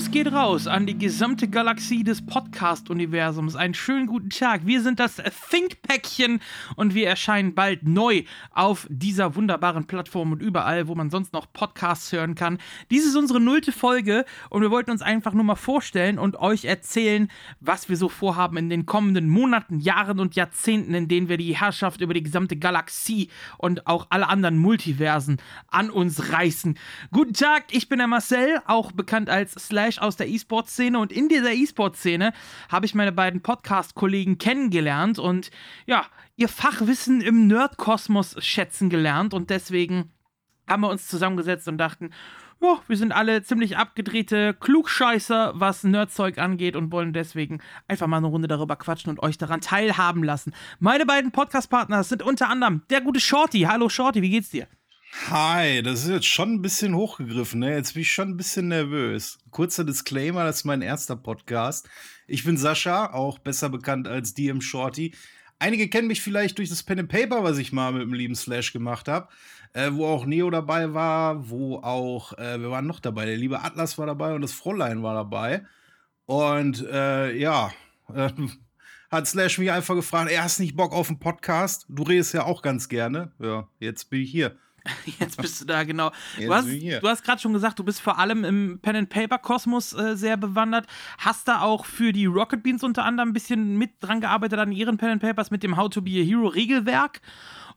Gruß geht raus an die gesamte Galaxie des Podcast-Universums. Einen schönen guten Tag. Wir sind das Think-Päckchen und wir erscheinen bald neu auf dieser wunderbaren Plattform und überall, wo man sonst noch Podcasts hören kann. Dies ist unsere nullte Folge und wir wollten uns einfach nur mal vorstellen und euch erzählen, was wir so vorhaben in den kommenden Monaten, Jahren und Jahrzehnten, in denen wir die Herrschaft über die gesamte Galaxie und auch alle anderen Multiversen an uns reißen. Guten Tag, ich bin der Marcel, auch bekannt als als Slash aus der E-Sport-Szene und in dieser E-Sport-Szene habe ich meine beiden Podcast-Kollegen kennengelernt und ja, ihr Fachwissen im Nerd-Kosmos schätzen gelernt und deswegen haben wir uns zusammengesetzt und dachten, ja, wir sind alle ziemlich abgedrehte Klugscheißer, was Nerdzeug angeht und wollen deswegen einfach mal eine Runde darüber quatschen und euch daran teilhaben lassen. Meine beiden Podcast-Partner sind unter anderem der gute Shorty. Hallo Shorty, wie geht's dir? Hi, das ist jetzt schon ein bisschen hochgegriffen, ne? Jetzt bin ich schon ein bisschen nervös. Kurzer Disclaimer, das ist mein erster Podcast. Ich bin Sascha, auch besser bekannt als DM Shorty. Einige kennen mich vielleicht durch das Pen and Paper, was ich mal mit dem lieben Slash gemacht habe, äh, wo auch Neo dabei war, wo auch, äh, wir waren noch dabei, der liebe Atlas war dabei und das Fräulein war dabei. Und äh, ja, äh, hat Slash mich einfach gefragt, er hast nicht Bock auf einen Podcast? Du redest ja auch ganz gerne. Ja, jetzt bin ich hier. Jetzt bist du da, genau. Du hast, du hast gerade schon gesagt, du bist vor allem im Pen-and-Paper-Kosmos äh, sehr bewandert. Hast da auch für die Rocket Beans unter anderem ein bisschen mit dran gearbeitet an ihren Pen-and-Papers mit dem How to be a Hero-Regelwerk.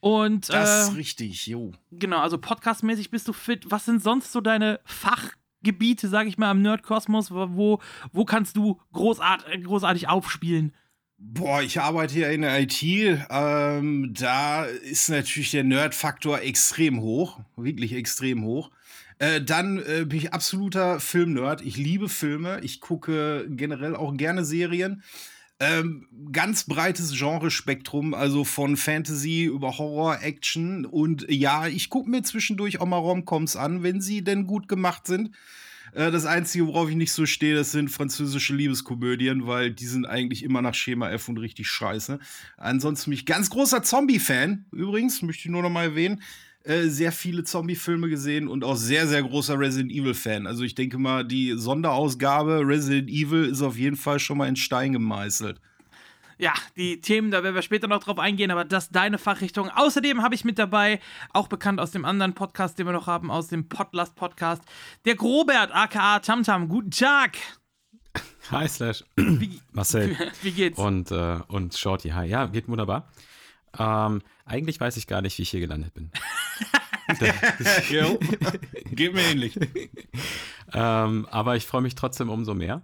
Und, das ist äh, richtig, jo. Genau, also podcastmäßig bist du fit. Was sind sonst so deine Fachgebiete, sag ich mal, am Nerd-Kosmos? Wo, wo kannst du großart, großartig aufspielen? Boah, ich arbeite hier in der IT. Ähm, da ist natürlich der Nerd-Faktor extrem hoch. Wirklich extrem hoch. Äh, dann äh, bin ich absoluter Filmnerd. Ich liebe Filme. Ich gucke generell auch gerne Serien. Ähm, ganz breites Genrespektrum, also von Fantasy über Horror, Action. Und ja, ich gucke mir zwischendurch auch mal Romcoms an, wenn sie denn gut gemacht sind. Äh, das Einzige, worauf ich nicht so stehe, das sind französische Liebeskomödien, weil die sind eigentlich immer nach Schema F und richtig scheiße. Ansonsten bin ich ganz großer Zombie-Fan. Übrigens, möchte ich nur noch mal erwähnen. Äh, sehr viele Zombie-Filme gesehen und auch sehr, sehr großer Resident Evil-Fan. Also ich denke mal, die Sonderausgabe Resident Evil ist auf jeden Fall schon mal in Stein gemeißelt ja, die Themen, da werden wir später noch drauf eingehen, aber das ist deine Fachrichtung. Außerdem habe ich mit dabei, auch bekannt aus dem anderen Podcast, den wir noch haben, aus dem Podlast Podcast, der Grobert, aka Tamtam. Guten Tag! Hi, Slash. Wie, Marcel. Wie geht's? Und, äh, und Shorty, hi. Ja, geht wunderbar. Ähm, eigentlich weiß ich gar nicht, wie ich hier gelandet bin. Geht mir ähnlich. ähm, aber ich freue mich trotzdem umso mehr.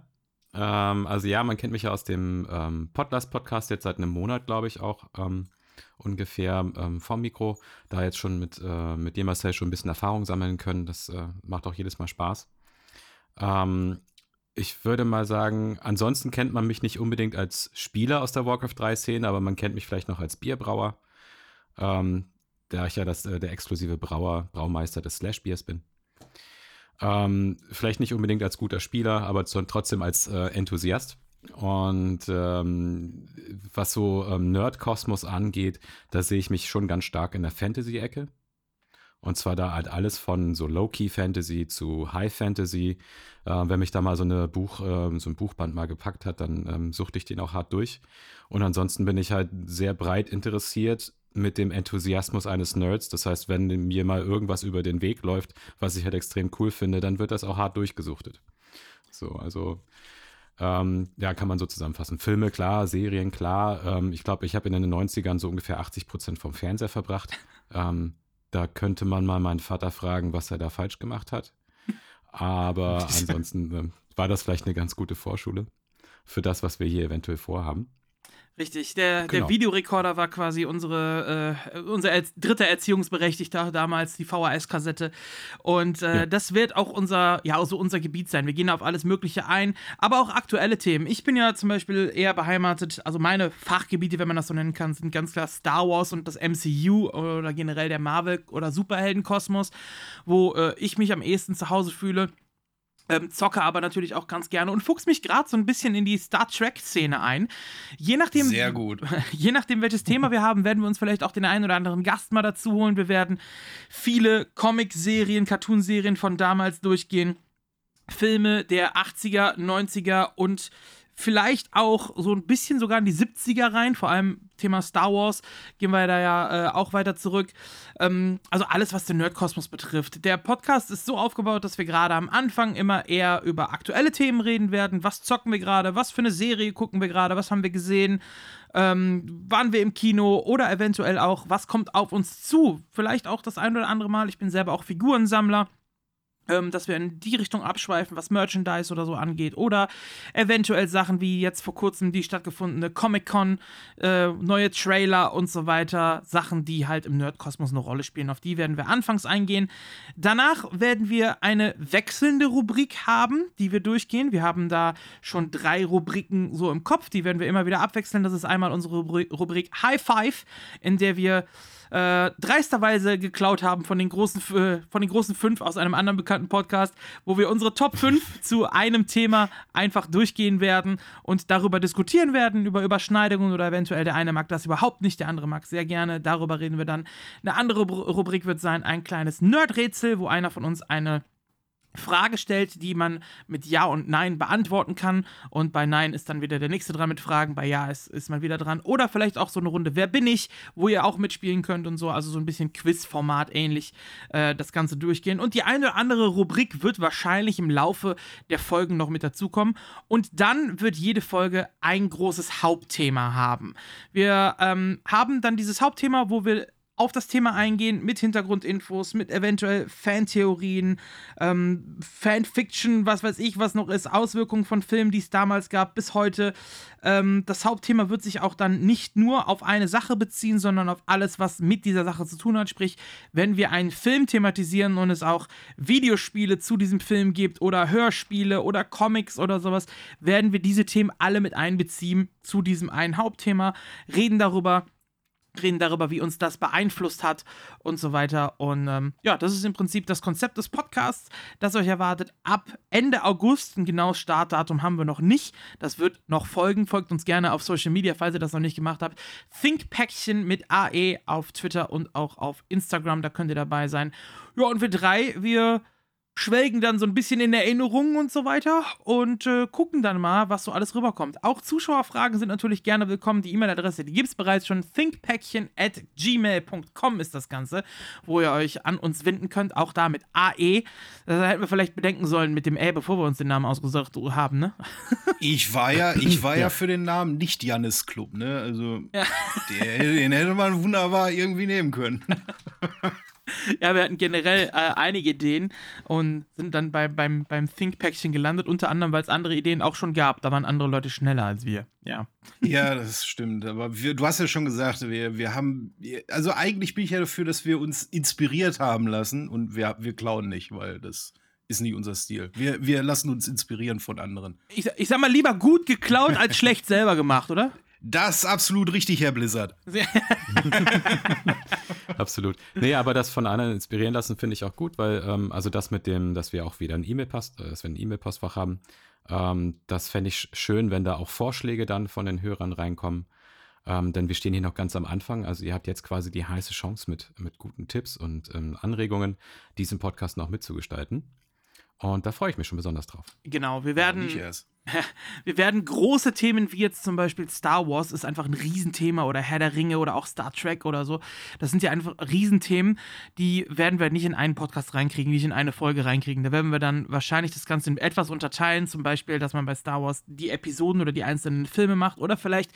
Ähm, also ja, man kennt mich ja aus dem ähm, Podlast-Podcast jetzt seit einem Monat, glaube ich, auch ähm, ungefähr ähm, vom Mikro. Da jetzt schon mit, äh, mit dir, Marcel, schon ein bisschen Erfahrung sammeln können. Das äh, macht auch jedes Mal Spaß. Ähm, ich würde mal sagen, ansonsten kennt man mich nicht unbedingt als Spieler aus der Warcraft 3-Szene, aber man kennt mich vielleicht noch als Bierbrauer. Ähm, da ich ja das, äh, der exklusive Brauer, Braumeister des Slash-Biers bin. Ähm, vielleicht nicht unbedingt als guter Spieler, aber trotzdem als äh, Enthusiast. Und ähm, was so ähm, Nerd-Kosmos angeht, da sehe ich mich schon ganz stark in der Fantasy-Ecke. Und zwar da halt alles von so Low-Key-Fantasy zu High-Fantasy. Äh, wenn mich da mal so, eine Buch, äh, so ein Buchband mal gepackt hat, dann ähm, suchte ich den auch hart durch. Und ansonsten bin ich halt sehr breit interessiert mit dem Enthusiasmus eines Nerds. Das heißt, wenn mir mal irgendwas über den Weg läuft, was ich halt extrem cool finde, dann wird das auch hart durchgesuchtet. So, also ähm, ja, kann man so zusammenfassen. Filme, klar, Serien, klar. Ähm, ich glaube, ich habe in den 90ern so ungefähr 80 Prozent vom Fernseher verbracht. Ähm, da könnte man mal meinen Vater fragen, was er da falsch gemacht hat. Aber ansonsten äh, war das vielleicht eine ganz gute Vorschule für das, was wir hier eventuell vorhaben. Richtig, der, genau. der Videorekorder war quasi unsere, äh, unser er dritter Erziehungsberechtigter damals, die VHS-Kassette. Und äh, ja. das wird auch unser, ja, also unser Gebiet sein. Wir gehen auf alles Mögliche ein, aber auch aktuelle Themen. Ich bin ja zum Beispiel eher beheimatet, also meine Fachgebiete, wenn man das so nennen kann, sind ganz klar Star Wars und das MCU oder generell der Marvel- oder Superheldenkosmos, wo äh, ich mich am ehesten zu Hause fühle. Ähm, zocke aber natürlich auch ganz gerne und fuchs mich gerade so ein bisschen in die Star Trek-Szene ein. Je nachdem, Sehr gut. Je nachdem, welches Thema wir haben, werden wir uns vielleicht auch den einen oder anderen Gast mal dazu holen. Wir werden viele Comic-Serien, Cartoon-Serien von damals durchgehen. Filme der 80er, 90er und vielleicht auch so ein bisschen sogar in die 70er rein, vor allem Thema Star Wars, gehen wir da ja äh, auch weiter zurück. Ähm, also alles, was den Nerdkosmos betrifft. Der Podcast ist so aufgebaut, dass wir gerade am Anfang immer eher über aktuelle Themen reden werden. Was zocken wir gerade? Was für eine Serie gucken wir gerade? Was haben wir gesehen? Ähm, waren wir im Kino oder eventuell auch, was kommt auf uns zu? Vielleicht auch das ein oder andere Mal. Ich bin selber auch Figurensammler ähm, dass wir in die Richtung abschweifen, was Merchandise oder so angeht. Oder eventuell Sachen wie jetzt vor kurzem die stattgefundene Comic-Con, äh, neue Trailer und so weiter. Sachen, die halt im Nerdkosmos eine Rolle spielen. Auf die werden wir anfangs eingehen. Danach werden wir eine wechselnde Rubrik haben, die wir durchgehen. Wir haben da schon drei Rubriken so im Kopf. Die werden wir immer wieder abwechseln. Das ist einmal unsere Rubrik High Five, in der wir äh, dreisterweise geklaut haben von den, großen, äh, von den großen fünf aus einem anderen bekannten Podcast, wo wir unsere Top 5 zu einem Thema einfach durchgehen werden und darüber diskutieren werden, über Überschneidungen oder eventuell der eine mag das überhaupt nicht, der andere mag sehr gerne. Darüber reden wir dann. Eine andere Rubrik wird sein, ein kleines Nerdrätsel, wo einer von uns eine Frage stellt, die man mit Ja und Nein beantworten kann. Und bei Nein ist dann wieder der nächste dran mit Fragen, bei Ja ist, ist man wieder dran. Oder vielleicht auch so eine Runde Wer bin ich, wo ihr auch mitspielen könnt und so. Also so ein bisschen Quiz-Format ähnlich äh, das Ganze durchgehen. Und die eine oder andere Rubrik wird wahrscheinlich im Laufe der Folgen noch mit dazukommen. Und dann wird jede Folge ein großes Hauptthema haben. Wir ähm, haben dann dieses Hauptthema, wo wir auf das Thema eingehen mit Hintergrundinfos, mit eventuell Fantheorien, ähm, Fanfiction, was weiß ich, was noch ist, Auswirkungen von Filmen, die es damals gab, bis heute. Ähm, das Hauptthema wird sich auch dann nicht nur auf eine Sache beziehen, sondern auf alles, was mit dieser Sache zu tun hat. Sprich, wenn wir einen Film thematisieren und es auch Videospiele zu diesem Film gibt oder Hörspiele oder Comics oder sowas, werden wir diese Themen alle mit einbeziehen zu diesem einen Hauptthema, reden darüber, reden darüber, wie uns das beeinflusst hat und so weiter. Und ähm, ja, das ist im Prinzip das Konzept des Podcasts, das euch erwartet ab Ende August. Ein genaues Startdatum haben wir noch nicht. Das wird noch folgen. Folgt uns gerne auf Social Media, falls ihr das noch nicht gemacht habt. Thinkpäckchen mit AE auf Twitter und auch auf Instagram, da könnt ihr dabei sein. Ja, und wir drei, wir schwelgen dann so ein bisschen in Erinnerungen und so weiter und äh, gucken dann mal, was so alles rüberkommt. Auch Zuschauerfragen sind natürlich gerne willkommen. Die E-Mail-Adresse, die gibt es bereits schon. thinkpäckchen at gmail.com ist das Ganze, wo ihr euch an uns wenden könnt. Auch da mit AE. Das hätten wir vielleicht bedenken sollen mit dem Ä, bevor wir uns den Namen ausgesucht haben, ne? Ich war ja, ich war ja. ja für den Namen nicht Jannis Club, ne? Also, ja. den, den hätte man wunderbar irgendwie nehmen können. ja, wir hatten generell äh, einige Ideen und sind dann bei, beim, beim Think-Päckchen gelandet, unter anderem, weil es andere Ideen auch schon gab. Da waren andere Leute schneller als wir. Ja. Ja, das stimmt. Aber wir, du hast ja schon gesagt, wir, wir haben, also eigentlich bin ich ja dafür, dass wir uns inspiriert haben lassen und wir, wir klauen nicht, weil das ist nicht unser Stil. Wir, wir lassen uns inspirieren von anderen. Ich, ich sag mal, lieber gut geklaut als schlecht selber gemacht, oder? Das ist absolut richtig, Herr Blizzard. absolut. Nee, aber das von anderen inspirieren lassen finde ich auch gut, weil, ähm, also das mit dem, dass wir auch wieder ein E-Mail-Post, äh, dass wir ein E-Mail-Postfach haben, ähm, das fände ich schön, wenn da auch Vorschläge dann von den Hörern reinkommen. Ähm, denn wir stehen hier noch ganz am Anfang. Also ihr habt jetzt quasi die heiße Chance mit, mit guten Tipps und ähm, Anregungen, diesen Podcast noch mitzugestalten. Und da freue ich mich schon besonders drauf. Genau, wir werden. Ja, wir werden große Themen wie jetzt zum Beispiel Star Wars ist einfach ein Riesenthema oder Herr der Ringe oder auch Star Trek oder so. Das sind ja einfach Riesenthemen, die werden wir nicht in einen Podcast reinkriegen, nicht in eine Folge reinkriegen. Da werden wir dann wahrscheinlich das Ganze in etwas unterteilen, zum Beispiel, dass man bei Star Wars die Episoden oder die einzelnen Filme macht oder vielleicht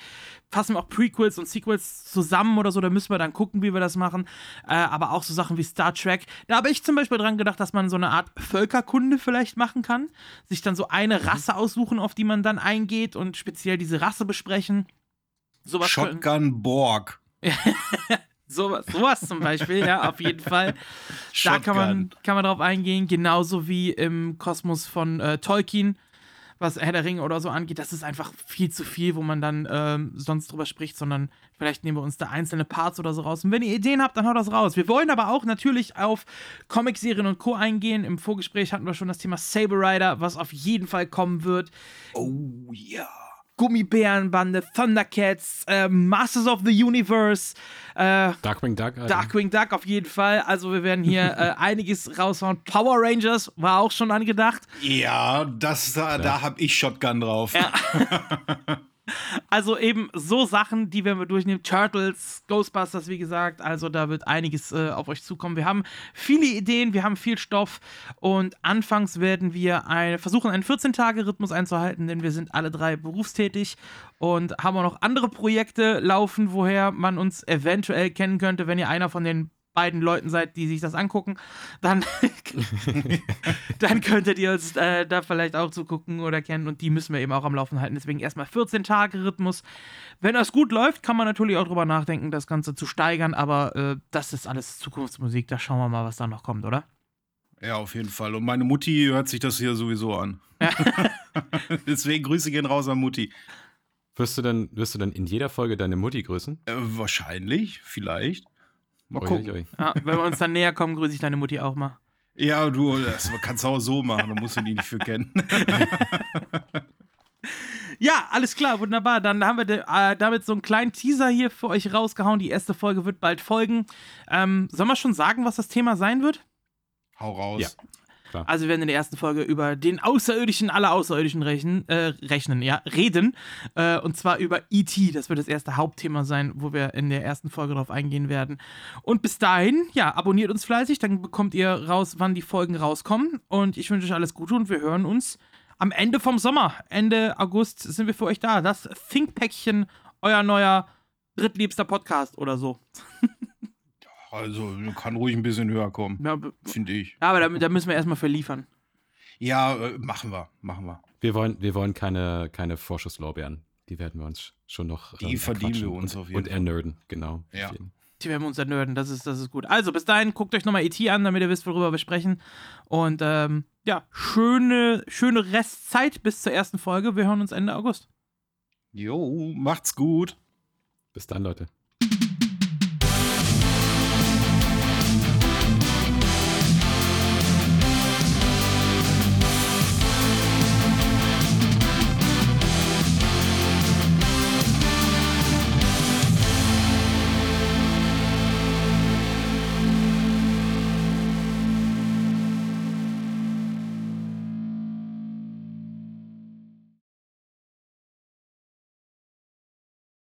fassen wir auch Prequels und Sequels zusammen oder so. Da müssen wir dann gucken, wie wir das machen. Äh, aber auch so Sachen wie Star Trek. Da habe ich zum Beispiel dran gedacht, dass man so eine Art Völkerkunde vielleicht machen kann, sich dann so eine mhm. Rasse aussuchen Sachen, auf die man dann eingeht und speziell diese Rasse besprechen. Sowas Shotgun Borg. sowas, sowas zum Beispiel, ja, auf jeden Fall. Da kann man, kann man drauf eingehen, genauso wie im Kosmos von äh, Tolkien was Herr der Ringe oder so angeht, das ist einfach viel zu viel, wo man dann ähm, sonst drüber spricht, sondern vielleicht nehmen wir uns da einzelne Parts oder so raus. Und wenn ihr Ideen habt, dann haut das raus. Wir wollen aber auch natürlich auf Comicserien und Co. eingehen. Im Vorgespräch hatten wir schon das Thema Saber Rider, was auf jeden Fall kommen wird. Oh ja. Gummibärenbande, Thundercats, äh, Masters of the Universe, äh, Darkwing Duck. Alter. Darkwing Duck auf jeden Fall. Also wir werden hier äh, einiges raushauen. Power Rangers war auch schon angedacht. Ja, das, da, da habe ich Shotgun drauf. Ja. Also eben so Sachen, die werden wir durchnehmen. Turtles, Ghostbusters, wie gesagt. Also da wird einiges äh, auf euch zukommen. Wir haben viele Ideen, wir haben viel Stoff und anfangs werden wir eine, versuchen, einen 14-Tage-Rhythmus einzuhalten, denn wir sind alle drei berufstätig und haben auch noch andere Projekte laufen, woher man uns eventuell kennen könnte, wenn ihr einer von den beiden Leuten seid, die sich das angucken, dann, dann könntet ihr uns äh, da vielleicht auch zugucken oder kennen und die müssen wir eben auch am Laufen halten. Deswegen erstmal 14 Tage Rhythmus. Wenn das gut läuft, kann man natürlich auch drüber nachdenken, das Ganze zu steigern, aber äh, das ist alles Zukunftsmusik. Da schauen wir mal, was da noch kommt, oder? Ja, auf jeden Fall. Und meine Mutti hört sich das hier sowieso an. Ja. Deswegen Grüße gehen raus an Mutti. Wirst du denn, wirst du denn in jeder Folge deine Mutti grüßen? Äh, wahrscheinlich, vielleicht. Mal gucken. Oi, oi. Ja, wenn wir uns dann näher kommen, grüße ich deine Mutti auch mal. Ja, du, das kannst du auch so machen, da musst du die nicht für kennen. ja, alles klar, wunderbar. Dann haben wir äh, damit so einen kleinen Teaser hier für euch rausgehauen. Die erste Folge wird bald folgen. Ähm, sollen wir schon sagen, was das Thema sein wird? Hau raus. Ja. Klar. Also wir werden in der ersten Folge über den Außerirdischen aller Außerirdischen rechnen, äh, rechnen ja, reden. Äh, und zwar über E.T. Das wird das erste Hauptthema sein, wo wir in der ersten Folge darauf eingehen werden. Und bis dahin, ja, abonniert uns fleißig, dann bekommt ihr raus, wann die Folgen rauskommen. Und ich wünsche euch alles Gute und wir hören uns am Ende vom Sommer. Ende August sind wir für euch da. Das Thinkpäckchen, euer neuer drittliebster Podcast oder so. Also kann ruhig ein bisschen höher kommen, ja, finde ich. Aber da, da müssen wir erstmal verliefern. Ja, äh, machen wir, machen wir. Wir wollen, wir wollen keine, keine Vorschusslorbeeren. Die werden wir uns schon noch. Die ähm, verdienen wir uns und, auf jeden Fall. Und ernörden, genau. Ja. Die werden wir uns ernörden, das ist, das ist gut. Also, bis dahin, guckt euch nochmal ET an, damit ihr wisst, worüber wir sprechen. Und ähm, ja, schöne, schöne Restzeit bis zur ersten Folge. Wir hören uns Ende August. Jo, macht's gut. Bis dann, Leute.